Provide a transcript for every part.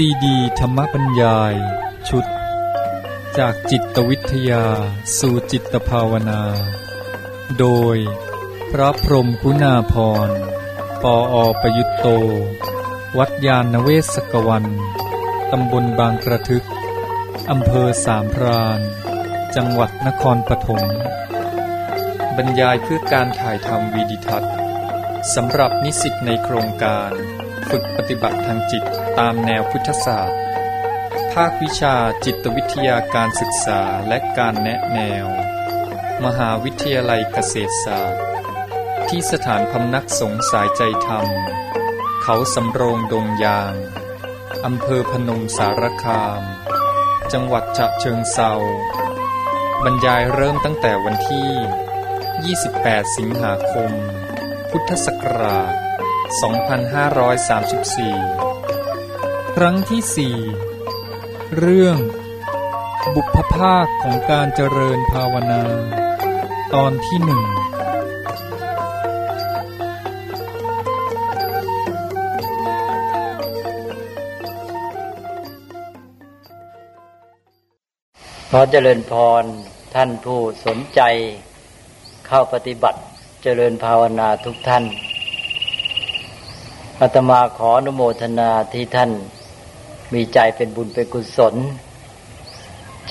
ซีดีธรรมบรรยาย ชุด จากจิตวิทยา สู่จิตภาวนา โดย พระพรมคุณาพร ปออประยุตโต วัดยาณเวศกวัน ตำบลบางกระทึก อำเภอสามพรานจังหวัดนครปฐมบรรยายเพื่อการถ่ายทำวีดิทัศน์สำหรับนิสิตในโครงการ ฝึกปฏิบัติทางจิต ตามแนวพุทธศาสตร์ ภาควิชาจิตวิทยาการศึกษาและการแนะแนว มหาวิทยาลัยเกษตรศาสตร์ ที่สถานพำนักสงสายใจธรรม เขาสำโรงดงยาง อำเภอพนมสารคาม จังหวัดฉะเชิงเซาบรรยายเริ่มตั้งแต่วันที่ 28 สิงหาคม พุทธศักราช 2534 ครั้งที่สี่เรื่อง บุพภาคของการเจริญภาวนา ตอนที่หนึ่งขอเจริญพรท่านผู้สนใจเข้าปฏิบัติเจริญภาวนาทุกท่านอาตมาขออนุโมทนาที่ท่าน มีใจเป็นบุญเป็นกุศล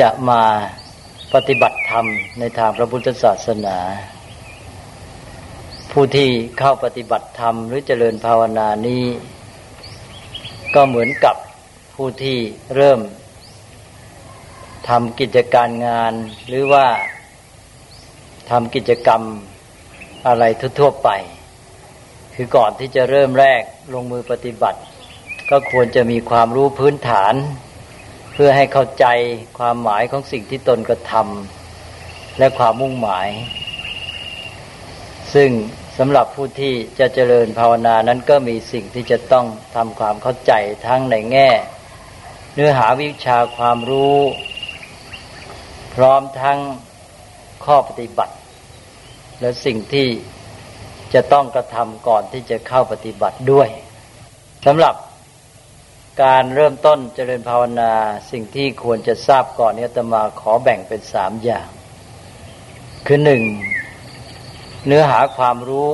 จะมาปฏิบัติธรรมในทางพระพุทธศาสนา ผู้ที่เข้าปฏิบัติธรรมหรือเจริญภาวนานี้ ก็เหมือนกับผู้ที่เริ่มทำกิจการงาน หรือว่าทำกิจกรรมอะไรทั่วๆไป คือก่อนที่จะเริ่มแรกลงมือปฏิบัติ ก็ควรจะมีความรู้พื้นฐาน เพื่อให้เข้าใจความหมายของสิ่งที่ตนกระทำและความมุ่งหมาย ซึ่งสำหรับผู้ที่จะเจริญภาวนานั้นก็มีสิ่งที่จะต้องทำความเข้าใจทั้งในแง่ เนื้อหาวิชาความรู้ พร้อมทั้งข้อปฏิบัติ และสิ่งที่จะต้องกระทำก่อนที่จะเข้าปฏิบัติด้วยสำหรับ การเริ่มต้นเจริญภาวนาสิ่งที่ควรจะทราบก่อนนี้ตมาขอแบ่งเป็นสามอย่าง คือหนึ่งเนื้อหาความรู้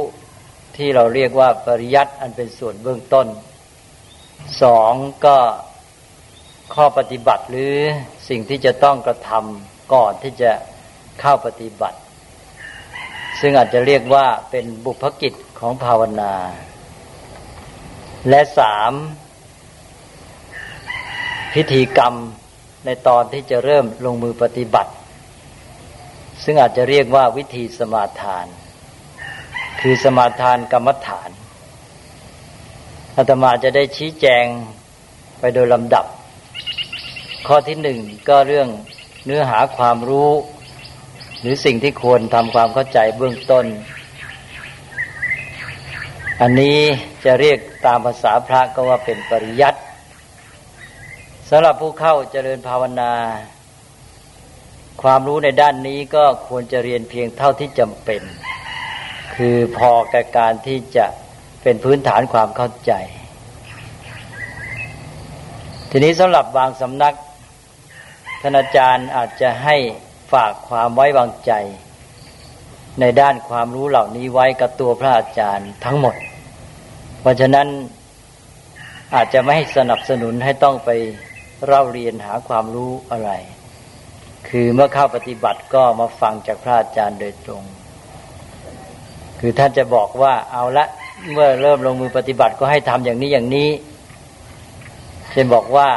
ที่เราเรียกว่าปริยัติอันเป็นส่วนเบื้องต้นสองก็ข้อปฏิบัติหรือสิ่งที่จะต้องกระทำก่อนที่จะเข้าปฏิบัติ ซึ่งอาจจะเรียกว่าเป็นบุพกิจของภาวนา และสาม พิธีกรรมในตอนที่จะเริ่มลงมือปฏิบัติ ซึ่งอาจจะเรียกว่าวิธีสมาทาน คือสมาทานกรรมฐานอาตมาจะได้ชี้แจงไปโดยลำดับ ข้อที่หนึ่งก็เรื่องเนื้อหาความรู้ หรือสิ่งที่ควรทำความเข้าใจเบื้องต้น อันนี้จะเรียกตามภาษาพระก็ว่าเป็นปริยัติ สำหรับผู้เข้าเจริญภาวนา ความรู้ในด้านนี้ก็ควรจะเรียนเพียงเท่าที่จำเป็น คือพอแก่การที่จะเป็นพื้นฐานความเข้าใจ ทีนี้สำหรับบางสำนักท่านอาจารย์อาจจะให้ฝากความไว้วางใจ ในด้านความรู้เหล่านี้ไว้กับตัวพระอาจารย์ทั้งหมด เพราะฉะนั้นอาจจะไม่สนับสนุนให้ต้องไป เราเรียนหาความรู้อะไร คือเมื่อเข้าปฏิบัติก็มาฟังจากพระอาจารย์โดยตรง คือท่านจะบอกว่าเอาละเมื่อเริ่มลงมือปฏิบัติก็ให้ทำอย่างนี้อย่างนี้ เช่นบอกว่า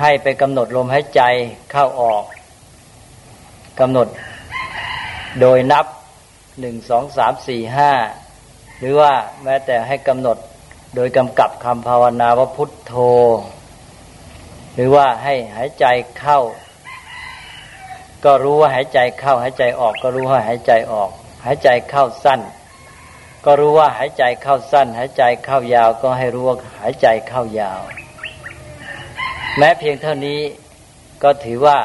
ให้ไปกำหนดลมหายใจเข้าออกกำหนดโดยนับหนึ่งสองสามสี่ห้าหรือว่าแม้แต่ให้กำหนดโดยกำกับคำภาวนาว่าพุทโธ หรือว่าให้หายใจเข้า ก็รู้ว่าหายใจเข้า หายใจออกก็รู้ว่าหายใจออก หายใจเข้าสั้น ก็รู้ว่าหายใจเข้าสั้น หายใจเข้ายาวก็ให้รู้ว่าหายใจเข้ายาว แม้เพียงเท่านี้ก็ถือว่า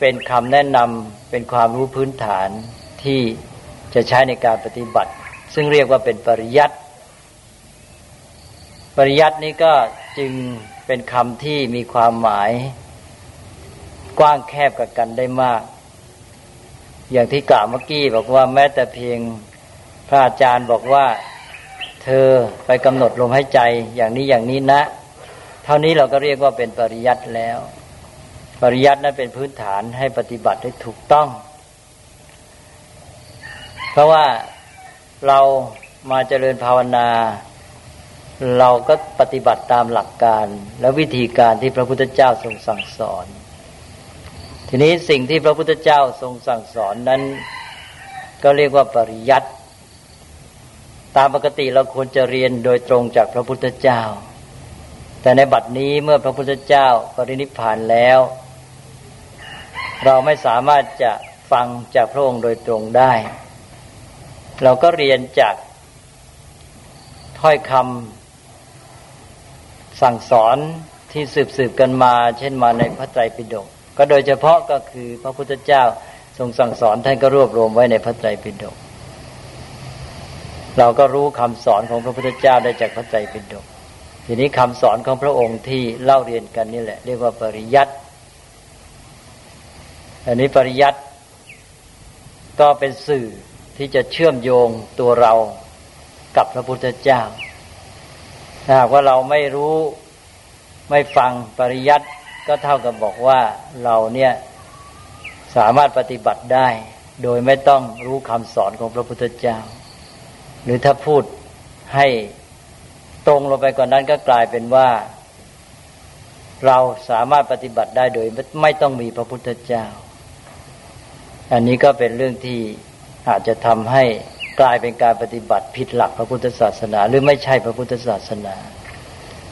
เป็นคำแนะนำเป็นความรู้พื้นฐานที่จะใช้ในการปฏิบัติ ซึ่งเรียกว่าเป็นปริยัติปริยัตินี้ก็จึง เป็นคำที่มีความหมาย กว้างแคบกับกันได้มาก อย่างที่กล่าวเมื่อกี้บอกว่าแม้แต่เพียงพระอาจารย์บอกว่า เธอไปกำหนดลมหายใจอย่างนี้อย่างนี้นะ เท่านี้เราก็เรียกว่าเป็นปริยัติแล้ว ปริยัตินั้นเป็นพื้นฐานให้ปฏิบัติได้ถูกต้อง เพราะว่าเรามาเจริญภาวนา เราก็ปฏิบัติตามหลักการและวิธีการที่พระพุทธเจ้าทรงสั่งสอน ทีนี้สิ่งที่พระพุทธเจ้าทรงสั่งสอนนั้น ก็เรียกว่าปริยัติตามปกติเราควรจะเรียนโดยตรงจากพระพุทธเจ้า แต่ในบัดนี้เมื่อพระพุทธเจ้าปรินิพพานแล้ว เราไม่สามารถจะฟังจากพระองค์โดยตรงได้ เราก็เรียนจากถ้อยคำ สั่งสอนที่สืบสืบกันมา เช่นมาในพระไตรปิฎกก็โดยเฉพาะก็คือพระพุทธเจ้าทรงสั่งสอนท่านก็รวบรวมไว้ในพระไตรปิฎกเราก็รู้คำสอนของพระพุทธเจ้าได้จากพระไตรปิฎกทีนี้คำสอนของพระองค์ที่เล่าเรียนกันนี่แหละ เรียกว่าปริยัติอันนี้ปริยัติก็เป็นสื่อที่จะเชื่อมโยงตัวเรากับพระพุทธเจ้า ถ้าหากว่าเราไม่รู้ไม่ฟังปริยัติก็เท่ากับบอกว่าเราเนี่ยสามารถปฏิบัติได้ โดยไม่ต้องรู้คำสอนของพระพุทธเจ้า หรือถ้าพูดให้ตรงลงไปกว่านนั้นก็กลายเป็นว่า เราสามารถปฏิบัติได้โดยไม่ต้องมีพระพุทธเจ้า อันนี้ก็เป็นเรื่องที่อาจจะทำให้ กลายเป็นการปฏิบัติผิดหลักพระพุทธศาสนา หรือไม่ใช่พระพุทธศาสนา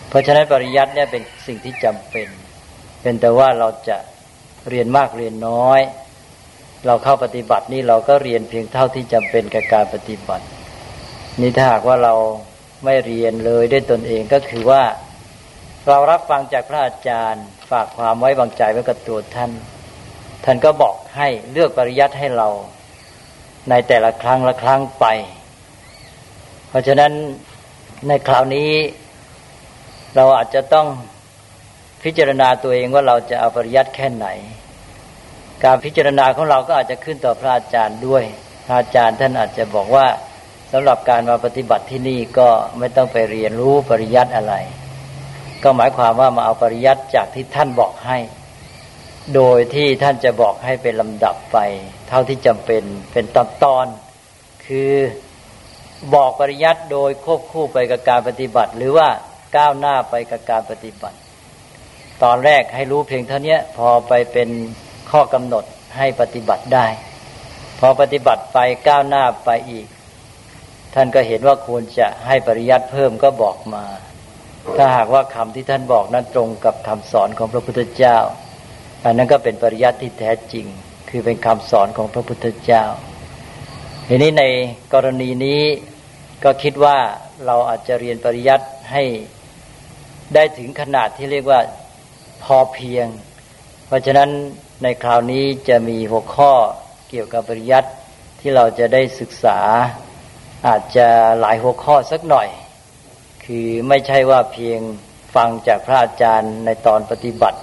เพราะฉะนั้นปริยัติเนี่ยเป็นสิ่งที่จำเป็น เป็นแต่ว่าเราจะเรียนมากเรียนน้อย เราเข้าปฏิบัตินี่เราก็เรียนเพียงเท่าที่จำเป็นกับการปฏิบัติ นี่ถ้าหากว่าเราไม่เรียนเลยด้วยตนเองก็คือว่าเรารับฟังจากพระอาจารย์ฝากความไว้วางใจไว้กับตัวท่าน ท่านก็บอกให้เลือกปริยัติให้เรา ในแต่ละครั้งละครั้งไป เพราะฉะนั้นในคราวนี้ เราอาจจะต้องพิจารณาตัวเองว่าเราจะเอาปริยัติแค่ไหน การพิจารณาของเราก็อาจจะขึ้นต่อพระอาจารย์ด้วย พระอาจารย์ท่านอาจจะบอกว่าสำหรับการมาปฏิบัติที่นี่ก็ไม่ต้องไปเรียนรู้ปริยัติอะไร ก็หมายความว่ามาเอาปริยัติจากที่ท่านบอกให้ โดยที่ท่านจะบอกให้เป็นลำดับไป เท่าที่จำเป็นเป็นตอนตอนคือบอกปริยัติโดยควบคู่ไปกับการปฏิบัติ หรือว่าก้าวหน้าไปกับการปฏิบัติ ตอนแรกให้รู้เพียงเท่านี้พอไปเป็นข้อกำหนดให้ปฏิบัติได้ พอปฏิบัติไปก้าวหน้าไปอีก ท่านก็เห็นว่าควรจะให้ปริยัติเพิ่มก็บอกมา ถ้าหากว่าคำที่ท่านบอกนั้นตรงกับคำสอนของพระพุทธเจ้าอันนั้นก็เป็นปริยัติที่แท้จริง คือเป็นคำสอนของพระพุทธเจ้า ทีนี้ในกรณีนี้ก็คิดว่าเราอาจจะเรียนปริยัติให้ได้ถึงขนาดที่เรียกว่าพอเพียง เพราะฉะนั้นในคราวนี้จะมีหัวข้อเกี่ยวกับปริยัติที่เราจะได้ศึกษา อาจจะหลายหัวข้อสักหน่อย คือไม่ใช่ว่าเพียงฟังจากพระอาจารย์ในตอนปฏิบัติ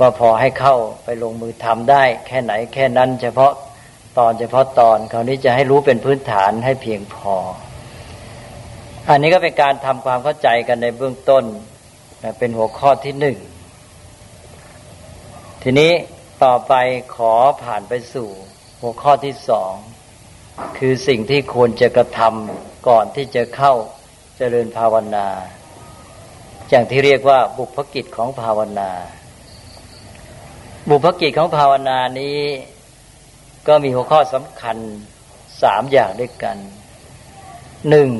ว่าพอให้เข้าไปลงมือทำได้ แค่ไหนแค่นั้น เฉพาะตอนเฉพาะตอนคราวนี้จะให้รู้เป็นพื้นฐานให้เพียงพอ อันนี้ก็เป็นการทำความเข้าใจกันในเบื้องต้นเป็นหัวข้อที่หนึ่งทีนี้ต่อไปขอผ่านไปสู่หัวข้อที่สองคือสิ่งที่ควรจะกระทำก่อนที่จะเข้าเจริญภาวนา อย่างที่เรียกว่าบุพกิจของภาวนา บุพกิจของภาวนานี้ ก็มีหัวข้อสำคัญสามอย่างด้วยกันหนึ่ง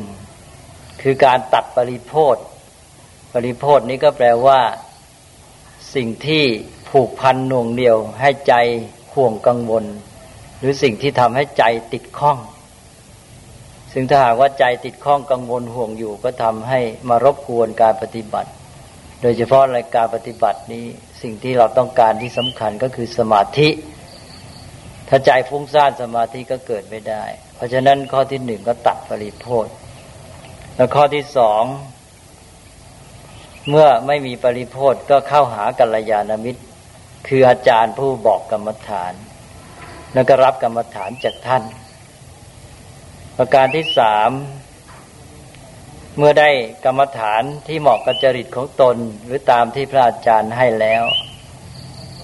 คือการตัดปริโพธปริโพธนี้ก็แปลว่า สิ่งที่ผูกพันหน่วงเหนียว ให้ใจห่วงกังวล หรือสิ่งที่ทำให้ใจติดข้อง ซึ่งถ้าหากว่าใจติดข้องกังวลห่วงอยู่ ก็ทำให้มารบกวนการปฏิบัติ โดยเฉพาะในการปฏิบัตินี้ สิ่งที่เราต้องการที่สำคัญก็คือสมาธิ ถ้าใจฟุ้งซ่านสมาธิก็เกิดไม่ได้ เพราะฉะนั้นข้อที่หนึ่งก็ตัดปริโพธแล้วข้อที่สองเมื่อไม่มีปริโพธก็เข้าหากัลยาณมิตร คืออาจารย์ผู้บอกกรรมฐาน แล้วก็รับกรรมฐานจากท่าน ประการที่สาม เมื่อได้กรรมฐานที่เหมาะกับจริตของตนหรือตามที่พระอาจารย์ให้แล้ว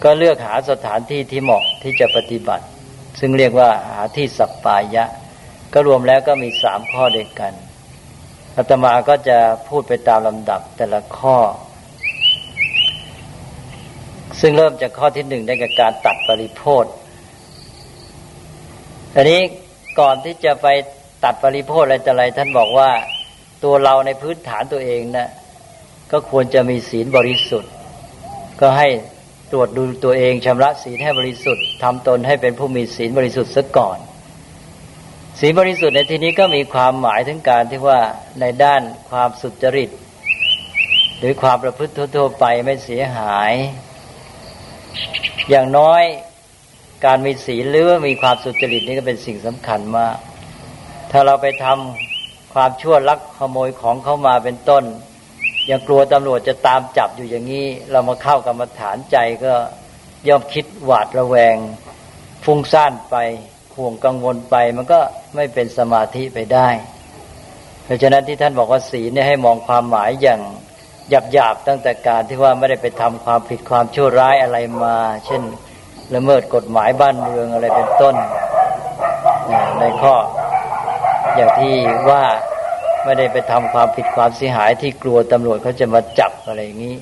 ก็เลือกหาสถานที่ที่เหมาะที่จะปฏิบัติ ซึ่งเรียกว่าหาที่สัปปายะ ก็รวมแล้วก็มีสามข้อเด้วยกันอาตมาก็จะพูดไปตามลำดับแต่ละข้อ ซึ่งเริ่มจากข้อที่หนึ่งได้กับการตัดปริโพธอันนี้ก่อนที่จะไปตัดปริโพธอะไรแต่อะไรท่านบอกว่า ตัวเราในพื้นฐานตัวเองนะก็ควรจะมีศีลบริสุทธิ์ ก็ให้ตรวจดูตัวเองชำระศีลให้บริสุทธิ์ทำตนให้เป็นผู้มีศีลบริสุทธิ์ซะก่อน ศีลบริสุทธิ์ในที่นี้ก็มีความหมายถึงการที่ว่าในด้านความสุจริต หรือความประพฤติทั่วไปไม่เสียหาย อย่างน้อยการมีศีลหรือว่ามีความสุจริตนี่ก็เป็นสิ่งสำคัญมากถ้าเราไปทำ ความชั่วลักขโมยของเข้ามาเป็นต้น ยังกลัวตำรวจจะตามจับอยู่อย่างนี้ เรามาเข้ากรรมฐานใจก็ย่อมคิดหวาดระแวง ฟุ้งซ่านไปห่วงกังวลไป มันก็ไม่เป็นสมาธิไปได้ เพราะฉะนั้นที่ท่านบอกว่าศีลเนี่ยให้มองความหมายอย่างหยาบๆตั้งแต่การที่ว่าไม่ได้ไปทำความผิดความชั่วร้ายอะไรมา เช่นละเมิดกฎหมายบ้านเมืองอะไรเป็นต้นในข้อ อย่างที่ว่าไม่ได้ไปทำความผิดความเสียหายที่กลัวตำรวจเขาจะมาจับอะไรอย่างนี้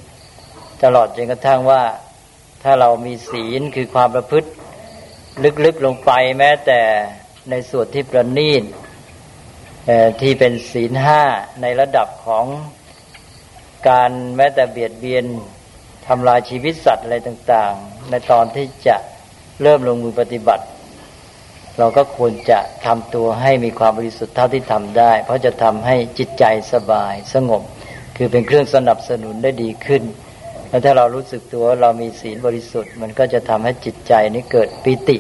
ตลอดจนกระทั่งว่าถ้าเรามีศีลคือความประพฤติ ลึกๆลงไปแม้แต่ในส่วนที่ประณีตที่เป็นศีลห้าในระดับของการแม้แต่เบียดเบียนทำลายชีวิตสัตว์อะไรต่าง ๆ ในตอนที่จะเริ่มลงมือปฏิบัติ เราก็ควรจะทำตัวให้มีความบริสุทธิ์เท่าที่ทำได้ เพราะจะทำให้จิตใจสบายสงบ คือเป็นเครื่องสนับสนุนได้ดีขึ้น แล้วถ้าเรารู้สึกตัวเรามีศีลบริสุทธิ์ มันก็จะทำให้จิตใจนี้เกิดปิติ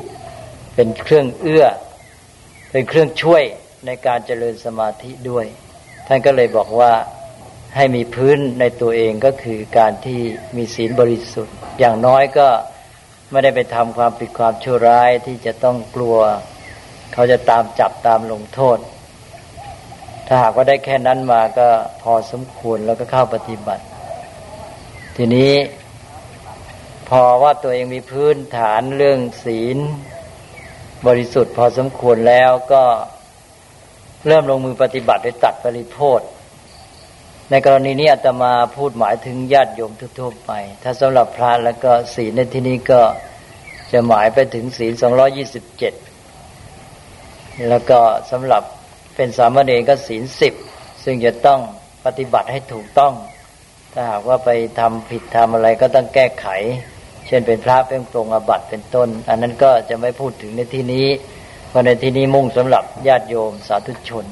เป็นเครื่องเอื้อ เป็นเครื่องช่วยในการเจริญสมาธิด้วย ท่านก็เลยบอกว่าให้มีพื้นในตัวเองก็คือการที่มีศีลบริสุทธิ์ อย่างน้อยก็ ไม่ได้ไปทำความผิดความชั่วร้ายที่จะต้องกลัว เขาจะตามจับตามลงโทษ ถ้าหากว่าได้แค่นั้นมาก็พอสมควรแล้วก็เข้าปฏิบัติ ทีนี้พอว่าตัวเองมีพื้นฐานเรื่องศีล บริสุทธิ์พอสมควรแล้วก็เริ่มลงมือปฏิบัติไปตัดปริโภท ในกรณีนี้อาตมาพูดหมายถึงญาติโยมทั่วไป ถ้าสำหรับพระแล้วก็ศีลในที่นี้ก็จะหมายไปถึงศีลสองยี่สิบเจ็ดแล้วก็สำหรับเป็นสามเณรก็ศีลสิบซึ่งจะต้องปฏิบัติให้ถูกต้อง ถ้าหากว่าไปทำผิดทำอะไรก็ต้องแก้ไข เช่นเป็นพระเป็นตรงอบัตเป็นต้น อันนั้นก็จะไม่พูดถึงในที่นี้เพราะในที่นี้มุ่งสำหรับญาติโยมสาธุชน